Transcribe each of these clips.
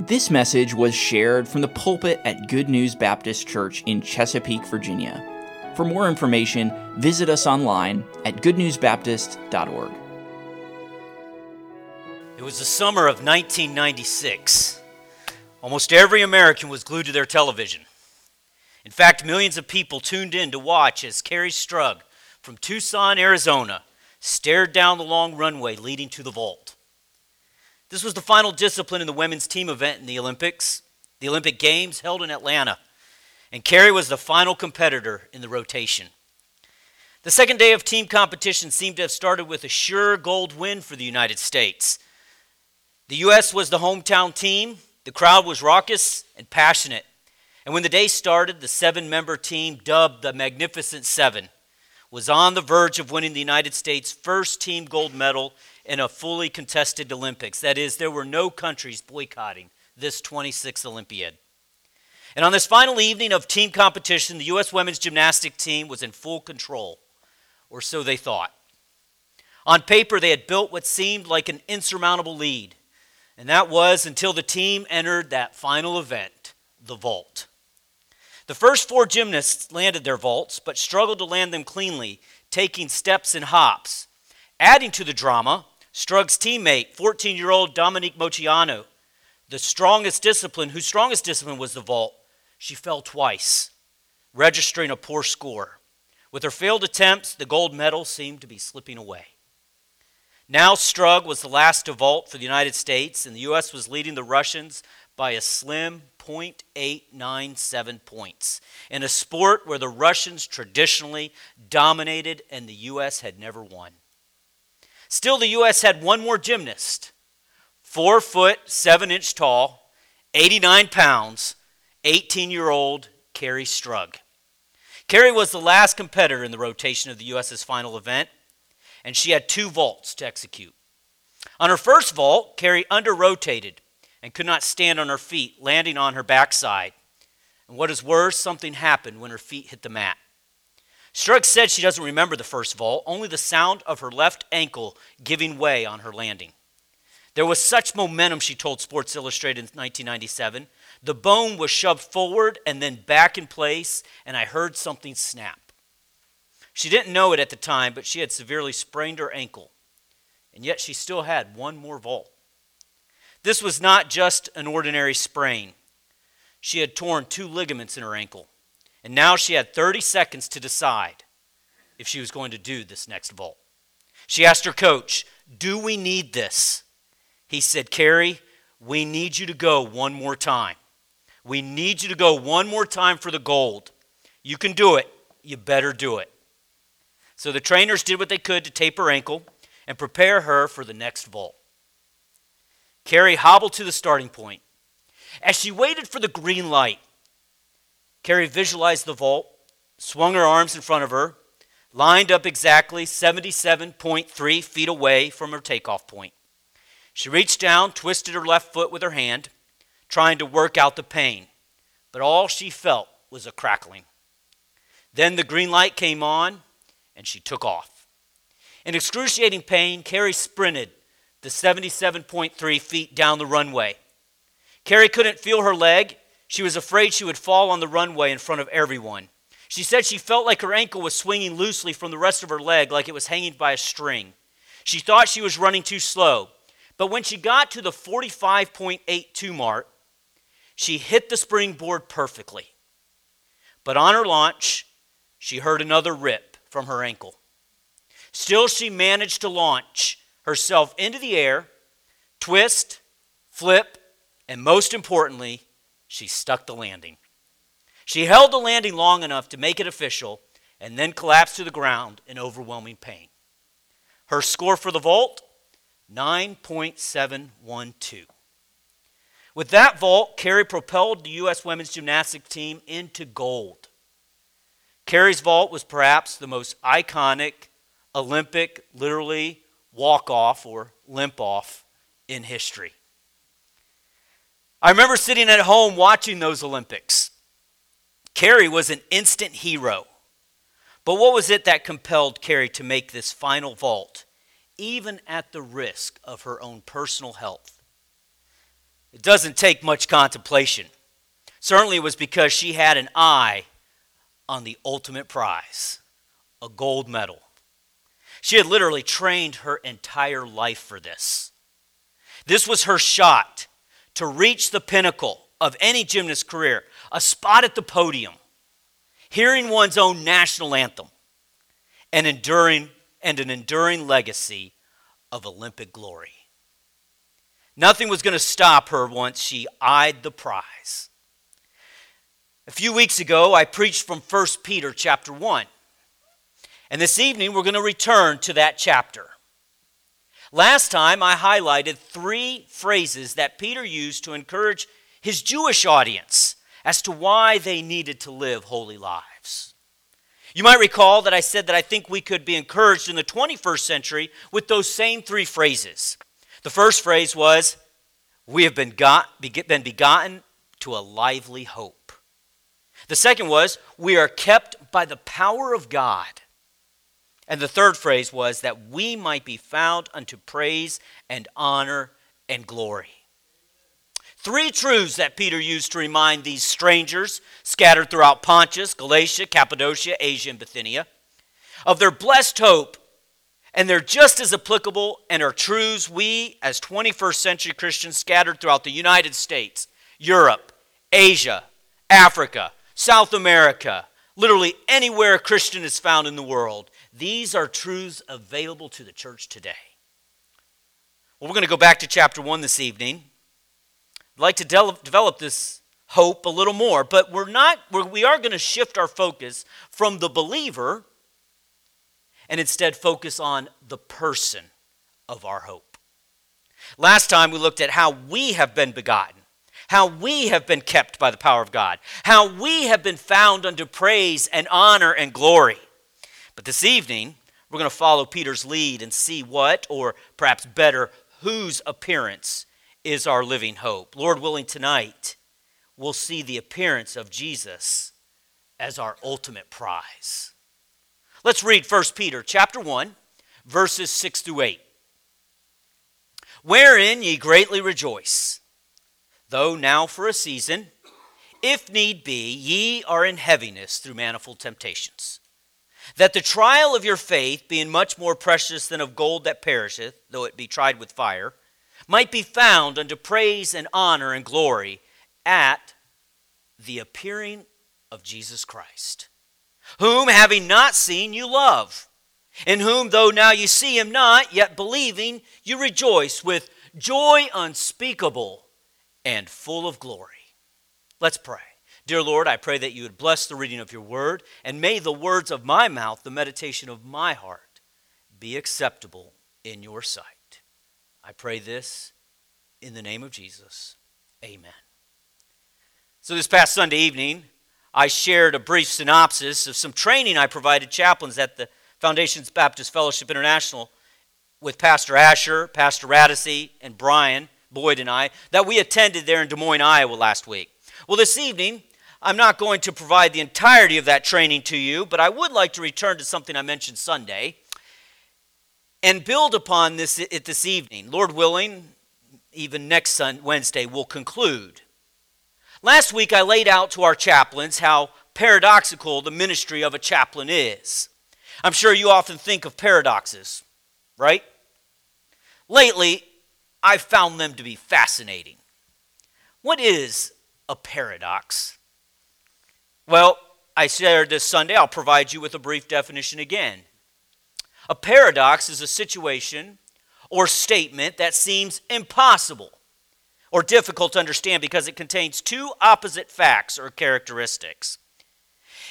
This message was shared from the pulpit at Good News Baptist Church in Chesapeake, Virginia. For more information, visit us online at goodnewsbaptist.org. It was the summer of 1996. Almost every American was glued to their television. In fact, millions of people tuned in to watch as Kerri Strug from Tucson, Arizona, stared down the long runway leading to the vault. This was the final discipline in the women's team event in the Olympics, the Olympic Games held in Atlanta, and Kerri was the final competitor in the rotation. The second day of team competition seemed to have started with a sure gold win for the United States. The U.S. was the hometown team, the crowd was raucous and passionate, and when the day started, the seven member team, dubbed the Magnificent Seven, was on the verge of winning the United States' first team gold medal in a fully contested Olympics. That is, there were no countries boycotting this 26th Olympiad. And on this final evening of team competition, the U.S. women's gymnastic team was in full control, or so they thought. On paper, they had built what seemed like an insurmountable lead, and that was until the team entered that final event, the vault. The first four gymnasts landed their vaults, but struggled to land them cleanly, taking steps and hops. Adding to the drama, Strug's teammate, 14 year old Dominique Moceanu, the strongest discipline, whose strongest discipline was the vault, she fell twice, registering a poor score. With her failed attempts, the gold medal seemed to be slipping away. Now Strug was the last to vault for the United States, and the U.S. was leading the Russians by a slim 0.897 points in a sport where the Russians traditionally dominated and the U.S. had never won. Still, the U.S. had one more gymnast, four foot, seven inch tall, 89 pounds, 18 year old Kerri Strug. Kerri was the last competitor in the rotation of the U.S.'s final event, and she had two vaults to execute. On her first vault, Kerri under rotated and could not stand on her feet, landing on her backside. And what is worse, something happened when her feet hit the mat. Strug said she doesn't remember the first vault, only the sound of her left ankle giving way on her landing. There was such momentum, she told Sports Illustrated in 1997. The bone was shoved forward and then back in place, and I heard something snap. She didn't know it at the time, but she had severely sprained her ankle, and yet she still had one more vault. This was not just an ordinary sprain. She had torn two ligaments in her ankle, and now she had 30 seconds to decide if she was going to do this next vault. She asked her coach, Do we need this? He said, Kerri, we need you to go one more time. We need you to go one more time for the gold. You can do it. You better do it. So the trainers did what they could to tape her ankle and prepare her for the next vault. Kerri hobbled to the starting point. As she waited for the green light, Kerri visualized the vault, swung her arms in front of her, lined up exactly 77.3 feet away from her takeoff point. She reached down, twisted her left foot with her hand, trying to work out the pain, but all she felt was a crackling. Then the green light came on, and she took off. In excruciating pain, Kerri sprinted the 77.3 feet down the runway. Kerri couldn't feel her leg. She was afraid she would fall on the runway in front of everyone. She said she felt like her ankle was swinging loosely from the rest of her leg, like it was hanging by a string. She thought she was running too slow. But when she got to the 45.82 mark, she hit the springboard perfectly. But on her launch, she heard another rip from her ankle. Still, she managed to launch herself into the air, twist, flip, and most importantly, she stuck the landing. She held the landing long enough to make it official and then collapsed to the ground in overwhelming pain. Her score for the vault 9.712. With that vault, Kerri propelled the U.S. women's gymnastics team into gold. Kerri's vault was perhaps the most iconic Olympic, literally walk off or limp off in history. I remember sitting at home watching those Olympics. Kerri was an instant hero. But what was it that compelled Kerri to make this final vault, even at the risk of her own personal health? It doesn't take much contemplation. Certainly, it was because she had an eye on the ultimate prize a gold medal. She had literally trained her entire life for this. This was her shot to reach the pinnacle of any gymnast career, a spot at the podium, hearing one's own national anthem, and enduring and an enduring legacy of Olympic glory. Nothing was going to stop her once she eyed the prize. A few weeks ago, I preached from 1 Peter chapter 1. And this evening, we're going to return to that chapter. Last time, I highlighted three phrases that Peter used to encourage his Jewish audience as to why they needed to live holy lives. You might recall that I said that I think we could be encouraged in the 21st century with those same three phrases. The first phrase was, We have been, got, been begotten to a lively hope. The second was, We are kept by the power of God. And the third phrase was, That we might be found unto praise and honor and glory. Three truths that Peter used to remind these strangers scattered throughout Pontus, Galatia, Cappadocia, Asia, and Bithynia of their blessed hope. And they're just as applicable and are truths we, as 21st century Christians scattered throughout the United States, Europe, Asia, Africa, South America, literally anywhere a Christian is found in the world. These are truths available to the church today. Well, we're going to go back to chapter 1 this evening. I'd like to de- develop this hope a little more, but we're not, we're, we are going to shift our focus from the believer and instead focus on the person of our hope. Last time we looked at how we have been begotten, how we have been kept by the power of God, how we have been found unto praise and honor and glory. But this evening, we're going to follow Peter's lead and see what, or perhaps better, whose appearance is our living hope. Lord willing, tonight we'll see the appearance of Jesus as our ultimate prize. Let's read 1 Peter chapter 1, verses 6 through 8. Wherein ye greatly rejoice, though now for a season, if need be, ye are in heaviness through manifold temptations. That the trial of your faith, being much more precious than of gold that perisheth, though it be tried with fire, might be found unto praise and honor and glory at the appearing of Jesus Christ, whom having not seen you love, in whom though now you see him not, yet believing you rejoice with joy unspeakable and full of glory. Let's pray. Dear Lord, I pray that you would bless the reading of your word, and may the words of my mouth, the meditation of my heart, be acceptable in your sight. I pray this in the name of Jesus. Amen. So, this past Sunday evening, I shared a brief synopsis of some training I provided chaplains at the Foundations Baptist Fellowship International with Pastor Asher, Pastor Radisey, and Brian Boyd and I that we attended there in Des Moines, Iowa last week. Well, this evening, I'm not going to provide the entirety of that training to you, but I would like to return to something I mentioned Sunday and build upon this this evening. Lord willing, even next Wednesday, we'll conclude. Last week, I laid out to our chaplains how paradoxical the ministry of a chaplain is. I'm sure you often think of paradoxes, right? Lately, I've found them to be fascinating. What is a paradox? Well, I shared this Sunday. I'll provide you with a brief definition again. A paradox is a situation or statement that seems impossible or difficult to understand because it contains two opposite facts or characteristics.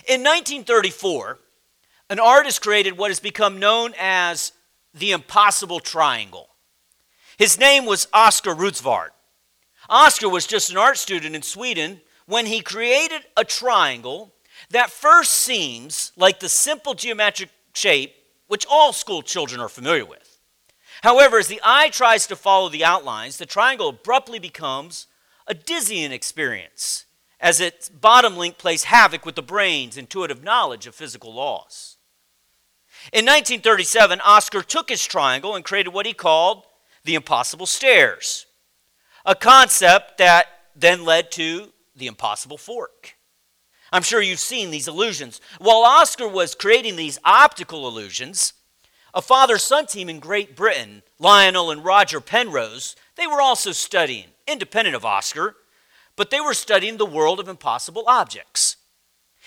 In 1934, an artist created what has become known as the impossible triangle. His name was Oscar Reuterswärd. Oscar was just an art student in Sweden when he created a triangle that first seems like the simple geometric shape which all school children are familiar with. However, as the eye tries to follow the outlines, the triangle abruptly becomes a dizzying experience as its bottom link plays havoc with the brain's intuitive knowledge of physical laws. In 1937, Oscar took his triangle and created what he called the impossible stairs. a concept that then led to the impossible fork. I'm sure you've seen these illusions. While Oscar was creating these optical illusions, a father son team in Great Britain, Lionel and Roger Penrose, they were also studying, independent of Oscar, but they were studying the world of impossible objects.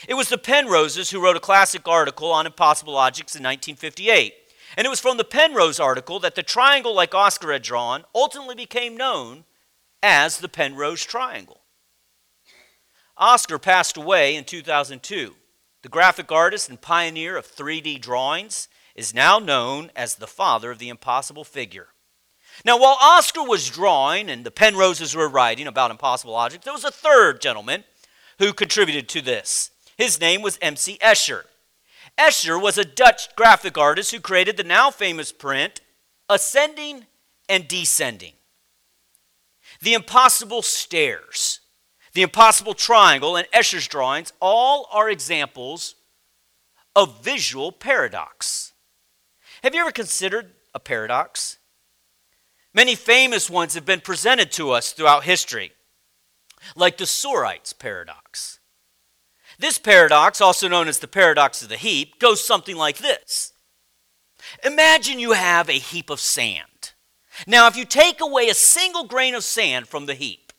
It was the Penroses who wrote a classic article on impossible objects in 1958. And it was from the Penrose article that the triangle, like Oscar had drawn, ultimately became known as the Penrose Triangle. Oscar passed away in 2002. The graphic artist and pioneer of 3D drawings is now known as the father of the impossible figure. Now, while Oscar was drawing and the Penroses were writing about impossible objects, there was a third gentleman who contributed to this. His name was M.C. Escher. Escher was a Dutch graphic artist who created the now famous print Ascending and Descending. The Impossible Stairs, the Impossible Triangle, and Escher's drawings all are examples of visual paradox. Have you ever considered a paradox? Many famous ones have been presented to us throughout history, like the Sorites paradox. This paradox, also known as the paradox of the heap, goes something like this Imagine you have a heap of sand. Now, if you take away a single grain of sand from the heap,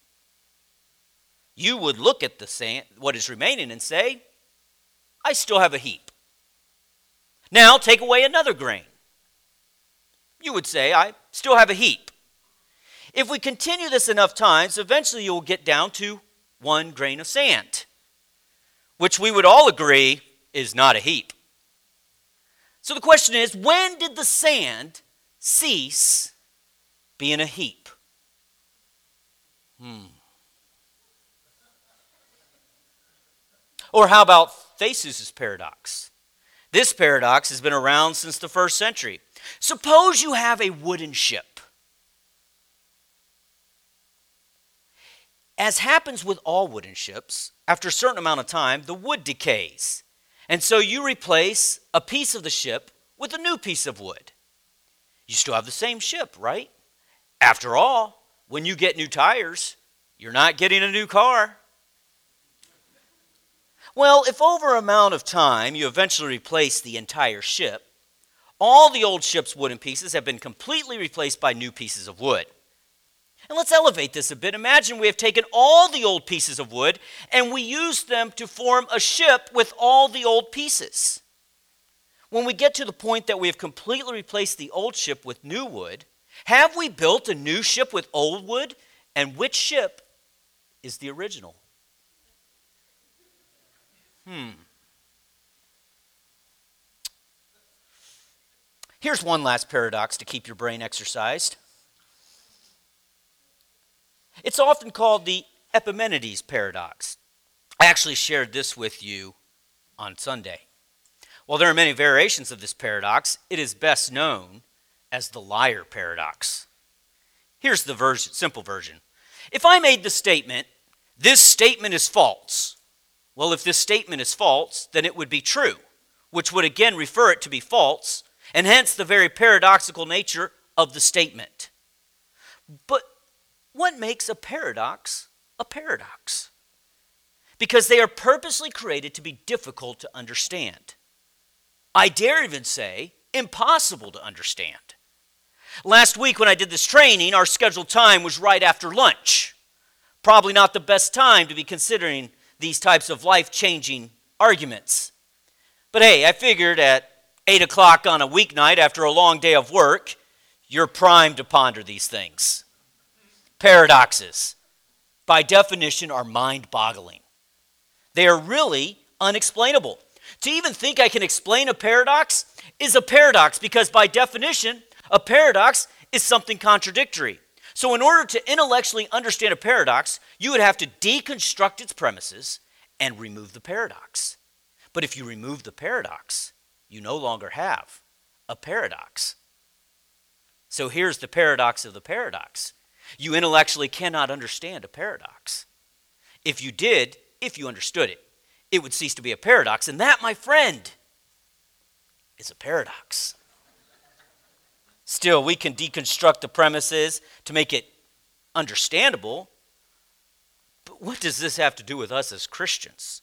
you would look at the sand, what is remaining, and say, I still have a heap. Now, take away another grain. You would say, I still have a heap. If we continue this enough times, eventually you'll get down to one grain of sand which we would all agree is not a heap. So the question is when did the sand cease being a heap? Hmm. Or how about Theseus' paradox? This paradox has been around since the first century. Suppose you have a wooden ship. As happens with all wooden ships, after a certain amount of time, the wood decays. And so you replace a piece of the ship with a new piece of wood. You still have the same ship, right? After all, when you get new tires, you're not getting a new car. Well, if over amount of time you eventually replace the entire ship, all the old ship's wooden pieces have been completely replaced by new pieces of wood. And let's elevate this a bit. Imagine we have taken all the old pieces of wood and we use them to form a ship with all the old pieces. When we get to the point that we have completely replaced the old ship with new wood, have we built a new ship with old wood? And which ship is the original? Hmm. Here's one last paradox to keep your brain exercised. It's often called the Epimenides paradox. I actually shared this with you on Sunday. While there are many variations of this paradox, it is best known as the liar paradox. Here's the version, simple version. If I made the statement, this statement is false, well, if this statement is false, then it would be true, which would again refer it to be false, and hence the very paradoxical nature of the statement. But what makes a paradox a paradox? Because they are purposely created to be difficult to understand. I dare even say, impossible to understand. Last week, when I did this training, our scheduled time was right after lunch. Probably not the best time to be considering these types of life changing arguments. But hey, I figured at 8 o'clock on a weeknight after a long day of work, you're primed to ponder these things. Paradoxes, by definition, are mind boggling. They are really unexplainable. To even think I can explain a paradox is a paradox because, by definition, a paradox is something contradictory. So, in order to intellectually understand a paradox, you would have to deconstruct its premises and remove the paradox. But if you remove the paradox, you no longer have a paradox. So, here's the paradox of the paradox you intellectually cannot understand a paradox. If you did, if you understood it, it would cease to be a paradox. And that, my friend, is a paradox. Still, we can deconstruct the premises to make it understandable. But what does this have to do with us as Christians?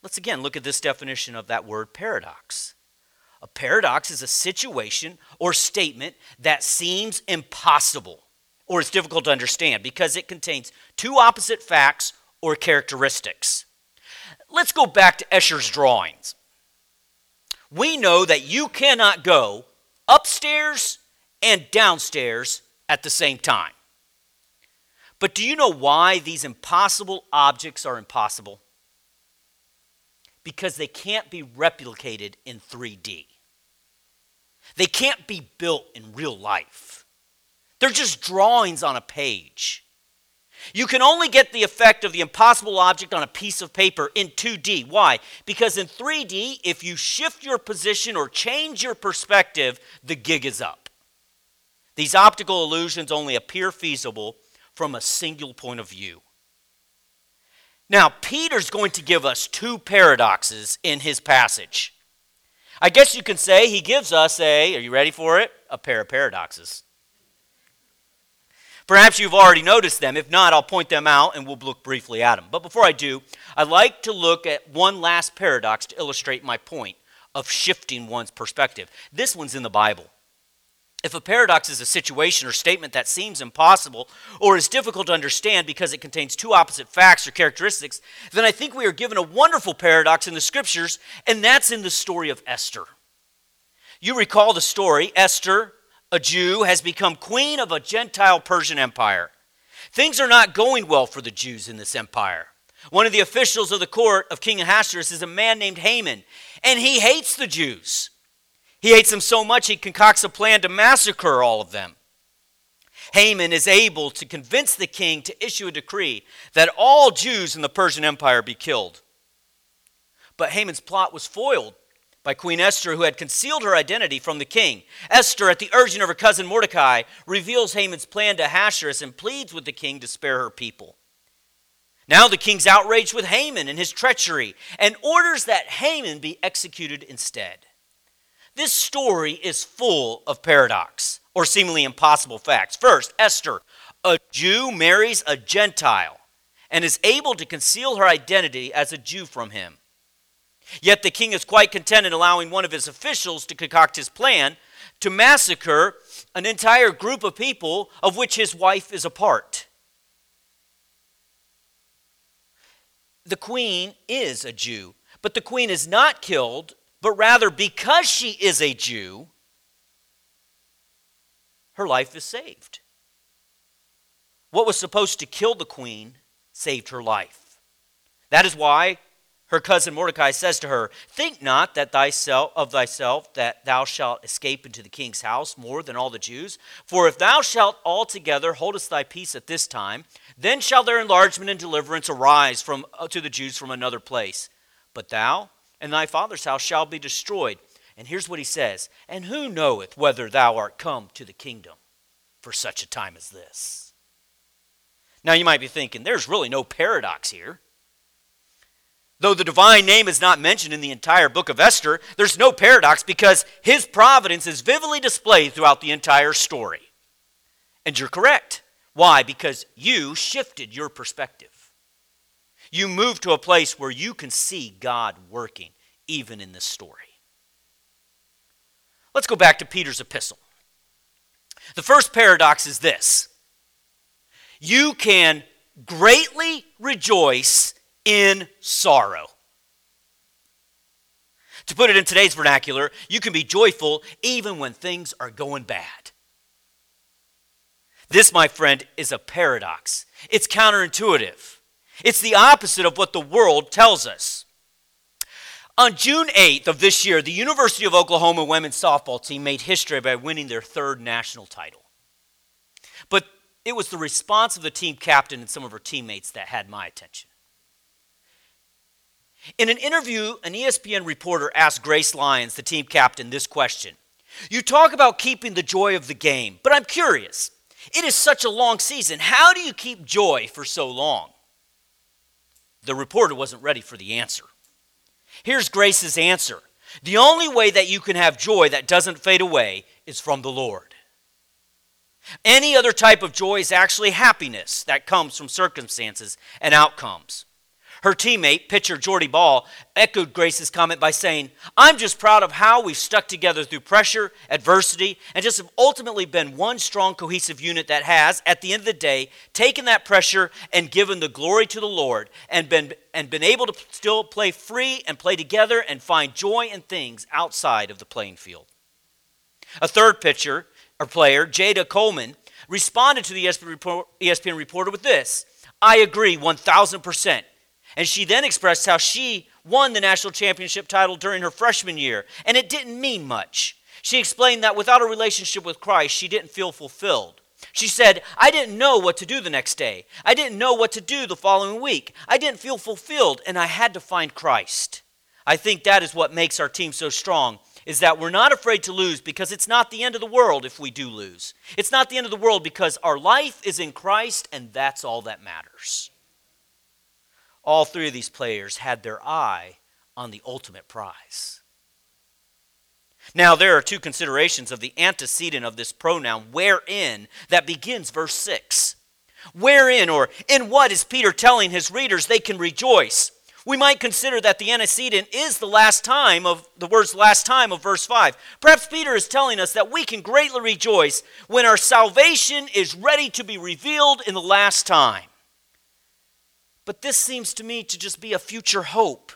Let's again look at this definition of that word paradox. A paradox is a situation or statement that seems impossible or is difficult to understand because it contains two opposite facts or characteristics. Let's go back to Escher's drawings. We know that you cannot go upstairs and downstairs at the same time. But do you know why these impossible objects are impossible? Because they can't be replicated in 3D. They can't be built in real life. They're just drawings on a page. You can only get the effect of the impossible object on a piece of paper in 2D. Why? Because in 3D, if you shift your position or change your perspective, the gig is up. These optical illusions only appear feasible from a single point of view. Now, Peter's going to give us two paradoxes in his passage. I guess you can say he gives us a, are you ready for it? A pair of paradoxes. Perhaps you've already noticed them. If not, I'll point them out and we'll look briefly at them. But before I do, I'd like to look at one last paradox to illustrate my point of shifting one's perspective. This one's in the Bible. If a paradox is a situation or statement that seems impossible or is difficult to understand because it contains two opposite facts or characteristics, then I think we are given a wonderful paradox in the scriptures, and that's in the story of Esther. You recall the story Esther, a Jew, has become queen of a Gentile Persian empire. Things are not going well for the Jews in this empire. One of the officials of the court of King Ahasuerus is a man named Haman, and he hates the Jews. He hates them so much he concocts a plan to massacre all of them. Haman is able to convince the king to issue a decree that all Jews in the Persian Empire be killed. But Haman's plot was foiled by Queen Esther, who had concealed her identity from the king. Esther, at the urging of her cousin Mordecai, reveals Haman's plan to Ahasuerus and pleads with the king to spare her people. Now the king's outraged with Haman and his treachery and orders that Haman be executed instead. This story is full of paradox or seemingly impossible facts. First, Esther, a Jew marries a Gentile and is able to conceal her identity as a Jew from him. Yet the king is quite content in allowing one of his officials to concoct his plan to massacre an entire group of people of which his wife is a part. The queen is a Jew, but the queen is not killed but rather because she is a Jew, her life is saved. What was supposed to kill the queen saved her life. That is why her cousin Mordecai says to her, Think not that thyself of thyself that thou shalt escape into the king's house more than all the Jews. For if thou shalt altogether holdest thy peace at this time, then shall their enlargement and deliverance arise from uh, to the Jews from another place. But thou and thy father's house shall be destroyed. And here's what he says And who knoweth whether thou art come to the kingdom for such a time as this? Now you might be thinking, there's really no paradox here. Though the divine name is not mentioned in the entire book of Esther, there's no paradox because his providence is vividly displayed throughout the entire story. And you're correct. Why? Because you shifted your perspective. You moved to a place where you can see God working, even in this story. Let's go back to Peter's epistle. The first paradox is this you can greatly rejoice in sorrow. To put it in today's vernacular, you can be joyful even when things are going bad. This, my friend, is a paradox. It's counterintuitive. It's the opposite of what the world tells us. On June 8th of this year, the University of Oklahoma women's softball team made history by winning their third national title. But it was the response of the team captain and some of her teammates that had my attention. In an interview, an ESPN reporter asked Grace Lyons, the team captain, this question You talk about keeping the joy of the game, but I'm curious. It is such a long season. How do you keep joy for so long? The reporter wasn't ready for the answer. Here's Grace's answer The only way that you can have joy that doesn't fade away is from the Lord. Any other type of joy is actually happiness that comes from circumstances and outcomes. Her teammate, pitcher Jordy Bahl, echoed Grace's comment by saying, I'm just proud of how we've stuck together through pressure, adversity, and just have ultimately been one strong, cohesive unit that has, at the end of the day, taken that pressure and given the glory to the Lord and been, and been able to still play free and play together and find joy in things outside of the playing field. A third pitcher or player, Jada Coleman, responded to the ESPN reporter with this I agree 1,000%. And she then expressed how she won the national championship title during her freshman year, and it didn't mean much. She explained that without a relationship with Christ, she didn't feel fulfilled. She said, I didn't know what to do the next day. I didn't know what to do the following week. I didn't feel fulfilled, and I had to find Christ. I think that is what makes our team so strong is that we're not afraid to lose because it's not the end of the world if we do lose. It's not the end of the world because our life is in Christ and that's all that matters all three of these players had their eye on the ultimate prize. Now, there are two considerations of the antecedent of this pronoun, wherein, that begins verse 6. Wherein, or in what is Peter telling his readers they can rejoice? We might consider that the antecedent is the last time of the words last time of verse 5. Perhaps Peter is telling us that we can greatly rejoice when our salvation is ready to be revealed in the last time. But this seems to me to just be a future hope.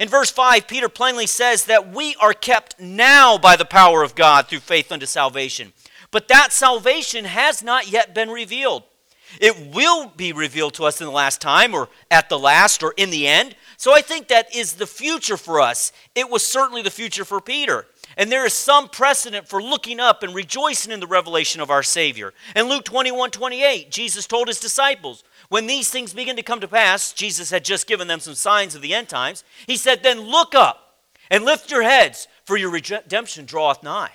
In verse 5, Peter plainly says that we are kept now by the power of God through faith unto salvation. But that salvation has not yet been revealed. It will be revealed to us in the last time, or at the last, or in the end. So I think that is the future for us. It was certainly the future for Peter. And there is some precedent for looking up and rejoicing in the revelation of our Savior. In Luke 21 28, Jesus told his disciples, when these things begin to come to pass, Jesus had just given them some signs of the end times. He said, Then look up and lift your heads, for your redemption draweth nigh.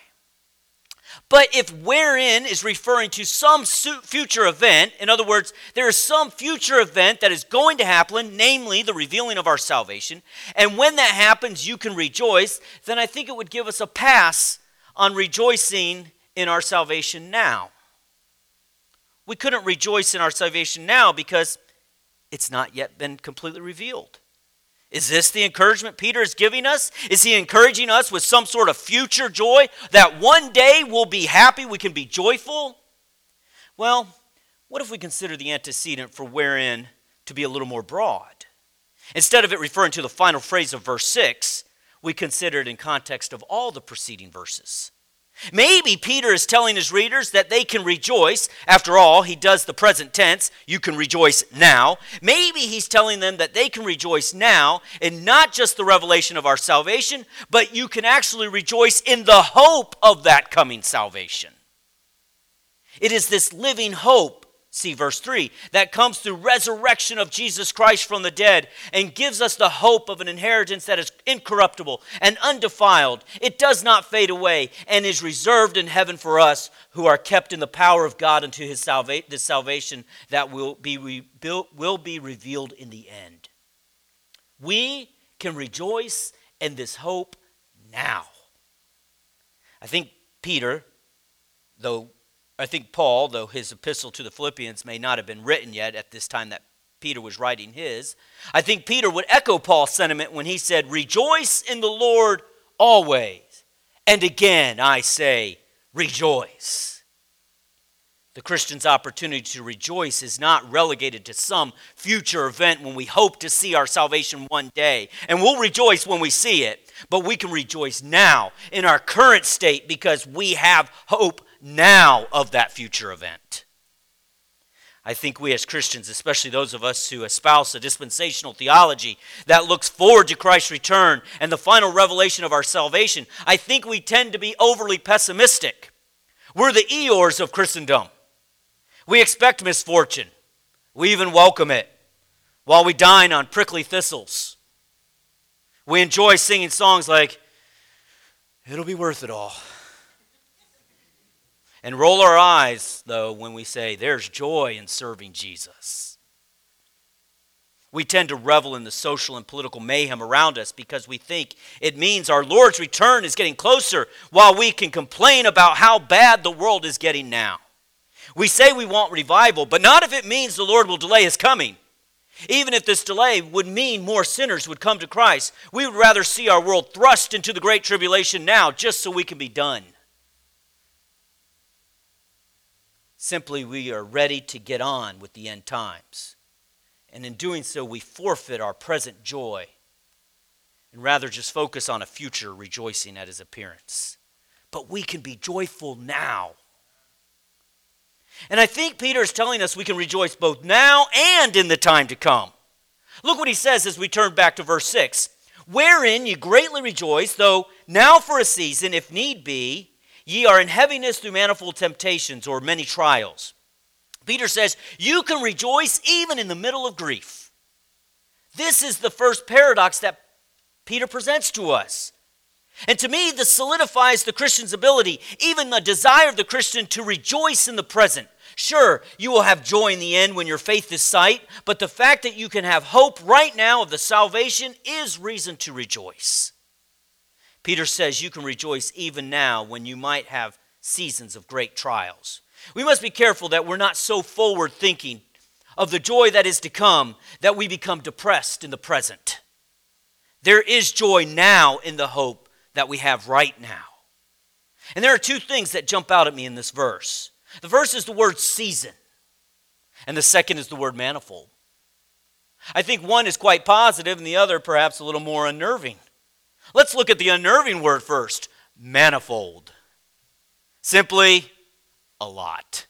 But if wherein is referring to some future event, in other words, there is some future event that is going to happen, namely the revealing of our salvation, and when that happens, you can rejoice, then I think it would give us a pass on rejoicing in our salvation now we couldn't rejoice in our salvation now because it's not yet been completely revealed. Is this the encouragement Peter is giving us? Is he encouraging us with some sort of future joy that one day we'll be happy, we can be joyful? Well, what if we consider the antecedent for wherein to be a little more broad? Instead of it referring to the final phrase of verse 6, we consider it in context of all the preceding verses. Maybe Peter is telling his readers that they can rejoice. After all, he does the present tense. You can rejoice now. Maybe he's telling them that they can rejoice now in not just the revelation of our salvation, but you can actually rejoice in the hope of that coming salvation. It is this living hope See verse 3 that comes through resurrection of Jesus Christ from the dead and gives us the hope of an inheritance that is incorruptible and undefiled. It does not fade away and is reserved in heaven for us who are kept in the power of God unto his salva- this salvation that will be, will be revealed in the end. We can rejoice in this hope now. I think Peter, though I think Paul, though his epistle to the Philippians may not have been written yet at this time that Peter was writing his, I think Peter would echo Paul's sentiment when he said, Rejoice in the Lord always. And again, I say, rejoice. The Christian's opportunity to rejoice is not relegated to some future event when we hope to see our salvation one day. And we'll rejoice when we see it, but we can rejoice now in our current state because we have hope now of that future event. I think we as Christians, especially those of us who espouse a dispensational theology that looks forward to Christ's return and the final revelation of our salvation, I think we tend to be overly pessimistic. We're the Eeyores of Christendom. We expect misfortune, we even welcome it while we dine on prickly thistles. We enjoy singing songs like, It'll be worth it all and roll our eyes, though, when we say, There's joy in serving Jesus. We tend to revel in the social and political mayhem around us because we think it means our Lord's return is getting closer while we can complain about how bad the world is getting now. We say we want revival, but not if it means the Lord will delay his coming. Even if this delay would mean more sinners would come to Christ, we would rather see our world thrust into the great tribulation now just so we can be done. Simply, we are ready to get on with the end times. And in doing so, we forfeit our present joy and rather just focus on a future rejoicing at his appearance. But we can be joyful now. And I think Peter is telling us we can rejoice both now and in the time to come. Look what he says as we turn back to verse 6 Wherein ye greatly rejoice, though now for a season, if need be, ye are in heaviness through manifold temptations or many trials. Peter says, You can rejoice even in the middle of grief. This is the first paradox that Peter presents to us. And to me, this solidifies the Christian's ability, even the desire of the Christian to rejoice in the present. Sure, you will have joy in the end when your faith is sight, but the fact that you can have hope right now of the salvation is reason to rejoice. Peter says you can rejoice even now when you might have seasons of great trials. We must be careful that we're not so forward thinking of the joy that is to come that we become depressed in the present. There is joy now in the hope that we have right now. And there are two things that jump out at me in this verse. The first is the word season, and the second is the word manifold. I think one is quite positive and the other perhaps a little more unnerving. Let's look at the unnerving word first manifold. Simply, a lot.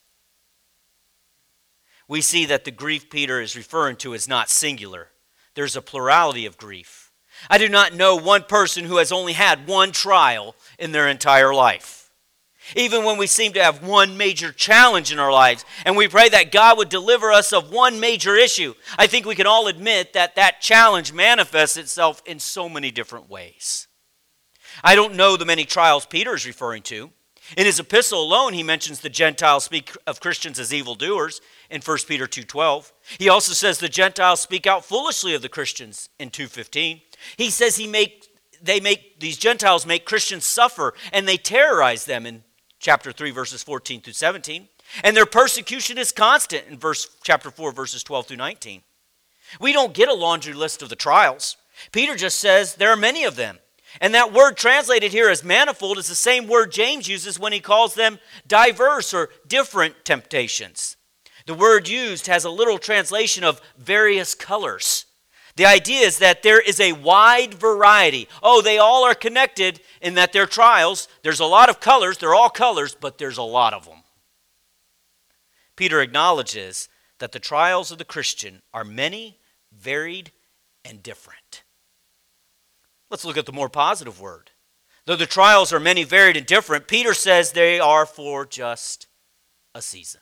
We see that the grief Peter is referring to is not singular, there's a plurality of grief. I do not know one person who has only had one trial in their entire life. Even when we seem to have one major challenge in our lives and we pray that God would deliver us of one major issue, I think we can all admit that that challenge manifests itself in so many different ways. I don't know the many trials Peter is referring to. In his epistle alone, he mentions the Gentiles speak of Christians as evildoers in 1 Peter 2:12. He also says the Gentiles speak out foolishly of the Christians in 2:15. He says he make, they make, these Gentiles make Christians suffer and they terrorize them in chapter 3, verses 14 through 17. And their persecution is constant in verse, chapter 4, verses 12 through 19. We don't get a laundry list of the trials. Peter just says there are many of them. And that word translated here as manifold is the same word James uses when he calls them diverse or different temptations. The word used has a literal translation of various colors. The idea is that there is a wide variety. Oh, they all are connected in that they're trials. There's a lot of colors, they're all colors, but there's a lot of them. Peter acknowledges that the trials of the Christian are many, varied, and different. Let's look at the more positive word. Though the trials are many, varied, and different, Peter says they are for just a season.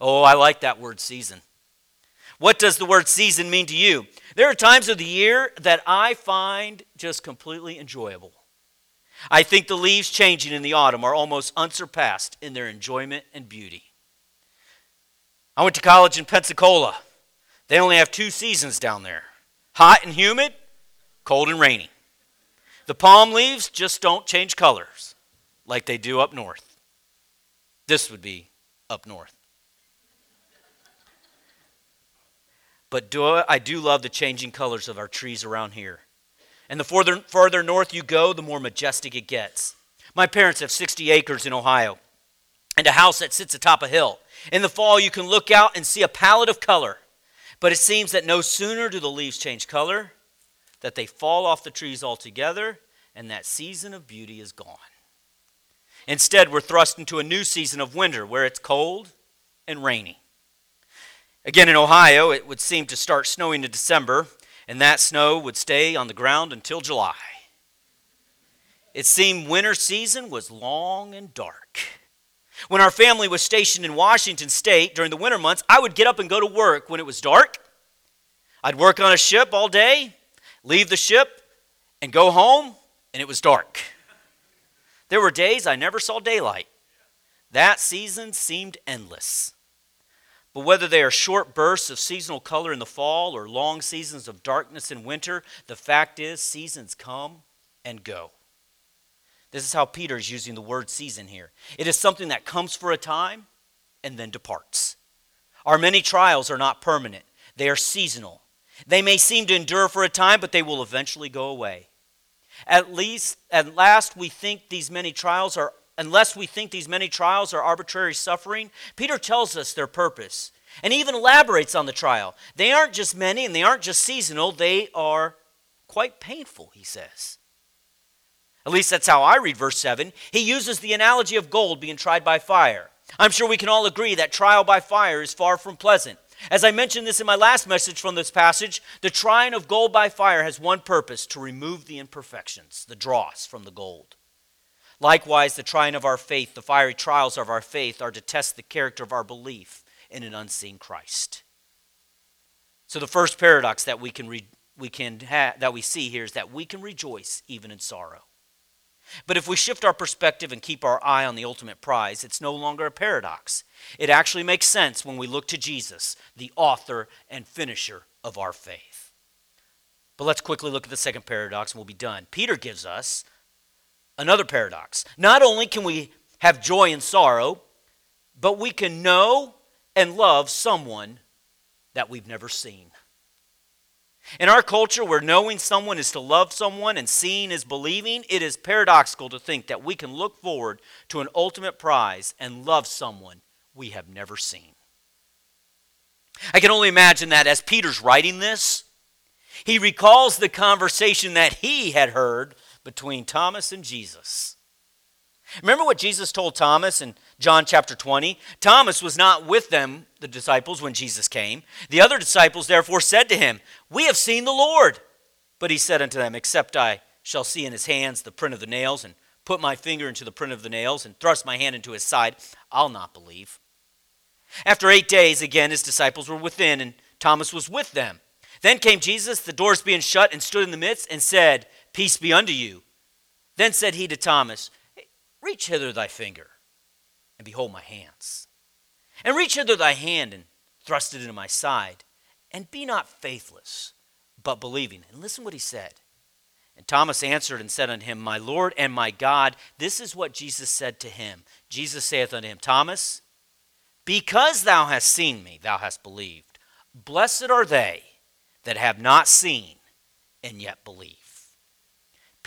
Oh, I like that word season. What does the word season mean to you? There are times of the year that I find just completely enjoyable. I think the leaves changing in the autumn are almost unsurpassed in their enjoyment and beauty. I went to college in Pensacola. They only have two seasons down there hot and humid, cold and rainy. The palm leaves just don't change colors like they do up north. This would be up north. But do, I do love the changing colors of our trees around here. And the further, further north you go, the more majestic it gets. My parents have 60 acres in Ohio and a house that sits atop a hill. In the fall, you can look out and see a palette of color. But it seems that no sooner do the leaves change color, that they fall off the trees altogether, and that season of beauty is gone. Instead, we're thrust into a new season of winter where it's cold and rainy. Again, in Ohio, it would seem to start snowing in December, and that snow would stay on the ground until July. It seemed winter season was long and dark. When our family was stationed in Washington State during the winter months, I would get up and go to work when it was dark. I'd work on a ship all day, leave the ship, and go home, and it was dark. There were days I never saw daylight. That season seemed endless. But whether they are short bursts of seasonal color in the fall or long seasons of darkness in winter, the fact is, seasons come and go. This is how Peter is using the word season here. It is something that comes for a time and then departs. Our many trials are not permanent, they are seasonal. They may seem to endure for a time, but they will eventually go away. At least, at last, we think these many trials are, unless we think these many trials are arbitrary suffering, Peter tells us their purpose and even elaborates on the trial. They aren't just many and they aren't just seasonal, they are quite painful, he says. At least that's how I read verse 7. He uses the analogy of gold being tried by fire. I'm sure we can all agree that trial by fire is far from pleasant. As I mentioned this in my last message from this passage, the trying of gold by fire has one purpose to remove the imperfections, the dross from the gold. Likewise, the trying of our faith, the fiery trials of our faith, are to test the character of our belief in an unseen Christ. So, the first paradox that we can, re- we can ha- that we see here is that we can rejoice even in sorrow. But if we shift our perspective and keep our eye on the ultimate prize, it's no longer a paradox. It actually makes sense when we look to Jesus, the author and finisher of our faith. But let's quickly look at the second paradox and we'll be done. Peter gives us another paradox. Not only can we have joy and sorrow, but we can know and love someone that we've never seen. In our culture, where knowing someone is to love someone and seeing is believing, it is paradoxical to think that we can look forward to an ultimate prize and love someone we have never seen. I can only imagine that as Peter's writing this, he recalls the conversation that he had heard between Thomas and Jesus. Remember what Jesus told Thomas in John chapter 20? Thomas was not with them, the disciples, when Jesus came. The other disciples therefore said to him, We have seen the Lord. But he said unto them, Except I shall see in his hands the print of the nails, and put my finger into the print of the nails, and thrust my hand into his side, I'll not believe. After eight days, again, his disciples were within, and Thomas was with them. Then came Jesus, the doors being shut, and stood in the midst, and said, Peace be unto you. Then said he to Thomas, Reach hither thy finger, and behold my hands. And reach hither thy hand, and thrust it into my side. And be not faithless, but believing. And listen what he said. And Thomas answered and said unto him, My Lord and my God. This is what Jesus said to him. Jesus saith unto him, Thomas, because thou hast seen me, thou hast believed. Blessed are they that have not seen and yet believe.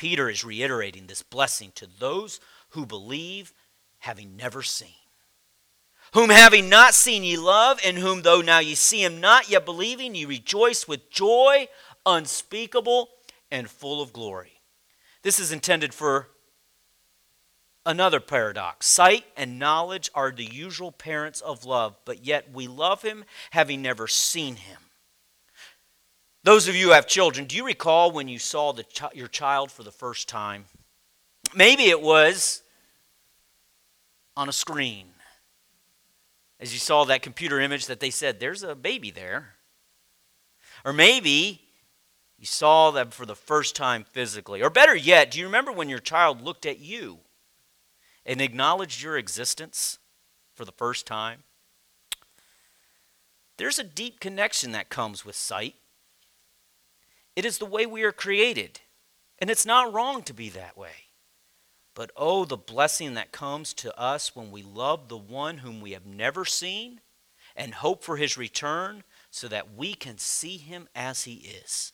Peter is reiterating this blessing to those who believe, having never seen. Whom having not seen ye love, and whom though now ye see him not, yet believing, ye rejoice with joy unspeakable and full of glory. This is intended for another paradox. Sight and knowledge are the usual parents of love, but yet we love him having never seen him. Those of you who have children, do you recall when you saw your child for the first time? Maybe it was on a screen. As you saw that computer image that they said, there's a baby there. Or maybe you saw them for the first time physically. Or better yet, do you remember when your child looked at you and acknowledged your existence for the first time? There's a deep connection that comes with sight. It is the way we are created, and it's not wrong to be that way. But oh, the blessing that comes to us when we love the one whom we have never seen and hope for his return so that we can see him as he is.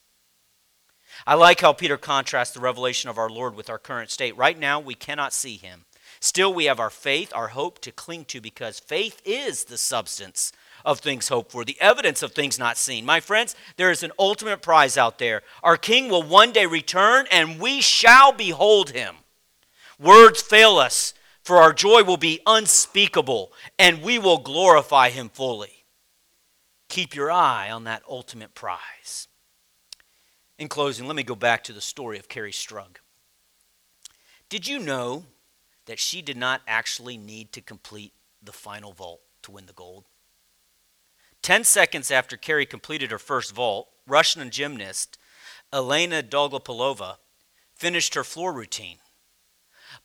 I like how Peter contrasts the revelation of our Lord with our current state. Right now, we cannot see him. Still, we have our faith, our hope to cling to because faith is the substance of things hoped for, the evidence of things not seen. My friends, there is an ultimate prize out there. Our King will one day return, and we shall behold him. Words fail us, for our joy will be unspeakable, and we will glorify him fully. Keep your eye on that ultimate prize. In closing, let me go back to the story of Kerri Strug. Did you know that she did not actually need to complete the final vault to win the gold? Ten seconds after Kerri completed her first vault, Russian gymnast Elena Dolgopolova finished her floor routine.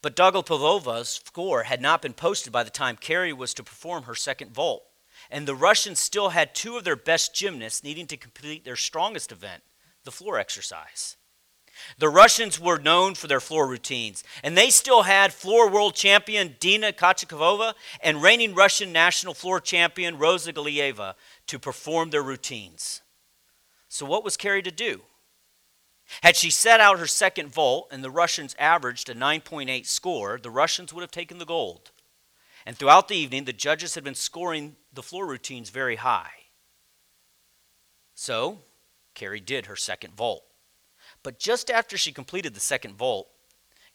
But Dolgopolova's score had not been posted by the time Kerri was to perform her second vault. And the Russians still had two of their best gymnasts needing to complete their strongest event, the floor exercise. The Russians were known for their floor routines, and they still had floor world champion Dina Kochetkova and reigning Russian national floor champion Rosa Galieva to perform their routines. So, what was Kerri to do? Had she set out her second vault and the Russians averaged a 9.8 score, the Russians would have taken the gold. And throughout the evening, the judges had been scoring the floor routines very high. So, Kerri did her second vault. But just after she completed the second vault,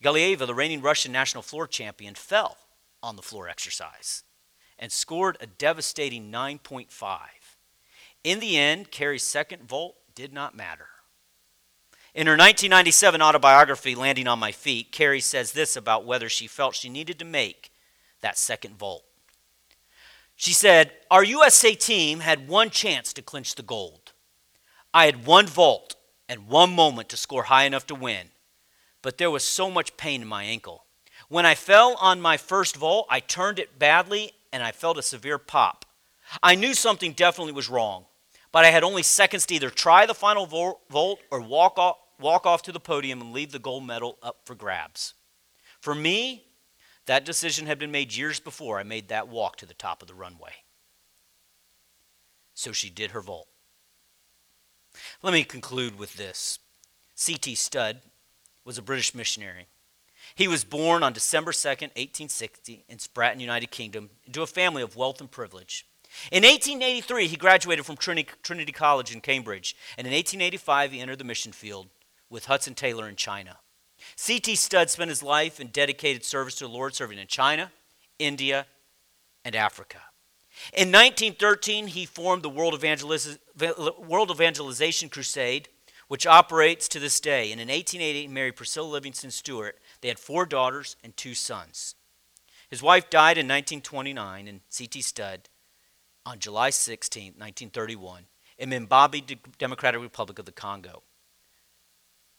Galieva, the reigning Russian national floor champion, fell on the floor exercise and scored a devastating 9.5. In the end, Kerri's second vault did not matter. In her 1997 autobiography, Landing on My Feet, Carrie says this about whether she felt she needed to make that second vault. She said, Our USA team had one chance to clinch the gold. I had one vault and one moment to score high enough to win, but there was so much pain in my ankle. When I fell on my first vault, I turned it badly and I felt a severe pop. I knew something definitely was wrong, but I had only seconds to either try the final vault or walk off, walk off to the podium and leave the gold medal up for grabs. For me, that decision had been made years before I made that walk to the top of the runway. So she did her vault. Let me conclude with this. C.T. Studd was a British missionary. He was born on December 2nd, 1860, in Spratton, United Kingdom, into a family of wealth and privilege. In 1883, he graduated from Trinity College in Cambridge, and in 1885, he entered the mission field with Hudson Taylor in China. C.T. Studd spent his life in dedicated service to the Lord, serving in China, India, and Africa. In 1913, he formed the World, Evangeliz- World Evangelization Crusade, which operates to this day. And in 1880, he married Priscilla Livingston Stewart. They had four daughters and two sons. His wife died in 1929, in C.T. Studd on July 16, 1931, in Mbabane, Democratic Republic of the Congo.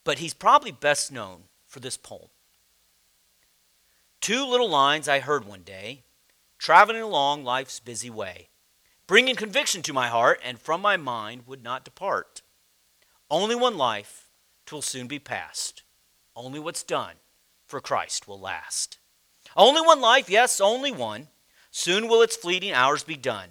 But he's probably best known for this poem. Two little lines I heard one day traveling along life's busy way, bringing conviction to my heart and from my mind would not depart. Only one life, twill soon be past. Only what's done for Christ will last. Only one life, yes, only one. Soon will its fleeting hours be done.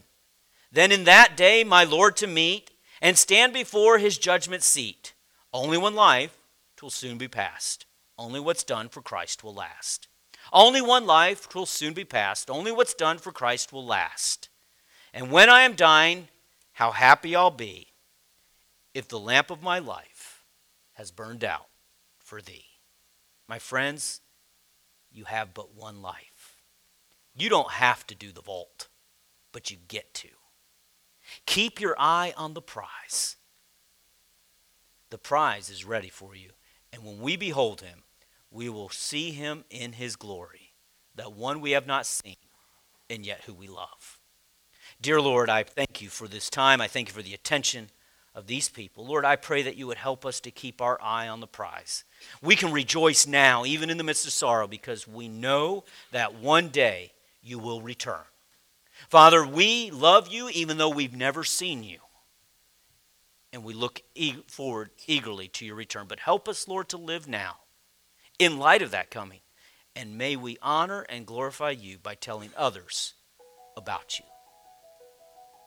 Then in that day my Lord to meet and stand before his judgment seat. Only one life, twill soon be past. Only what's done for Christ will last. Only one life, will soon be passed. Only what's done for Christ will last. And when I am dying, how happy I'll be if the lamp of my life has burned out for thee. My friends, you have but one life. You don't have to do the vault, but you get to. Keep your eye on the prize. The prize is ready for you. And when we behold him, we will see him in his glory, that one we have not seen, and yet who we love. Dear Lord, I thank you for this time. I thank you for the attention of these people. Lord, I pray that you would help us to keep our eye on the prize. We can rejoice now, even in the midst of sorrow, because we know that one day you will return. Father, we love you even though we've never seen you. And we look e- forward eagerly to your return. But help us, Lord, to live now in light of that coming. And may we honor and glorify you by telling others about you.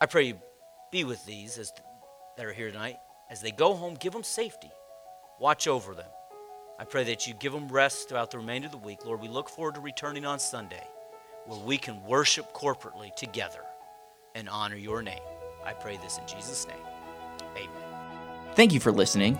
I pray you be with these as, that are here tonight. As they go home, give them safety. Watch over them. I pray that you give them rest throughout the remainder of the week. Lord, we look forward to returning on Sunday where we can worship corporately together and honor your name. I pray this in Jesus' name. Amen. Thank you for listening.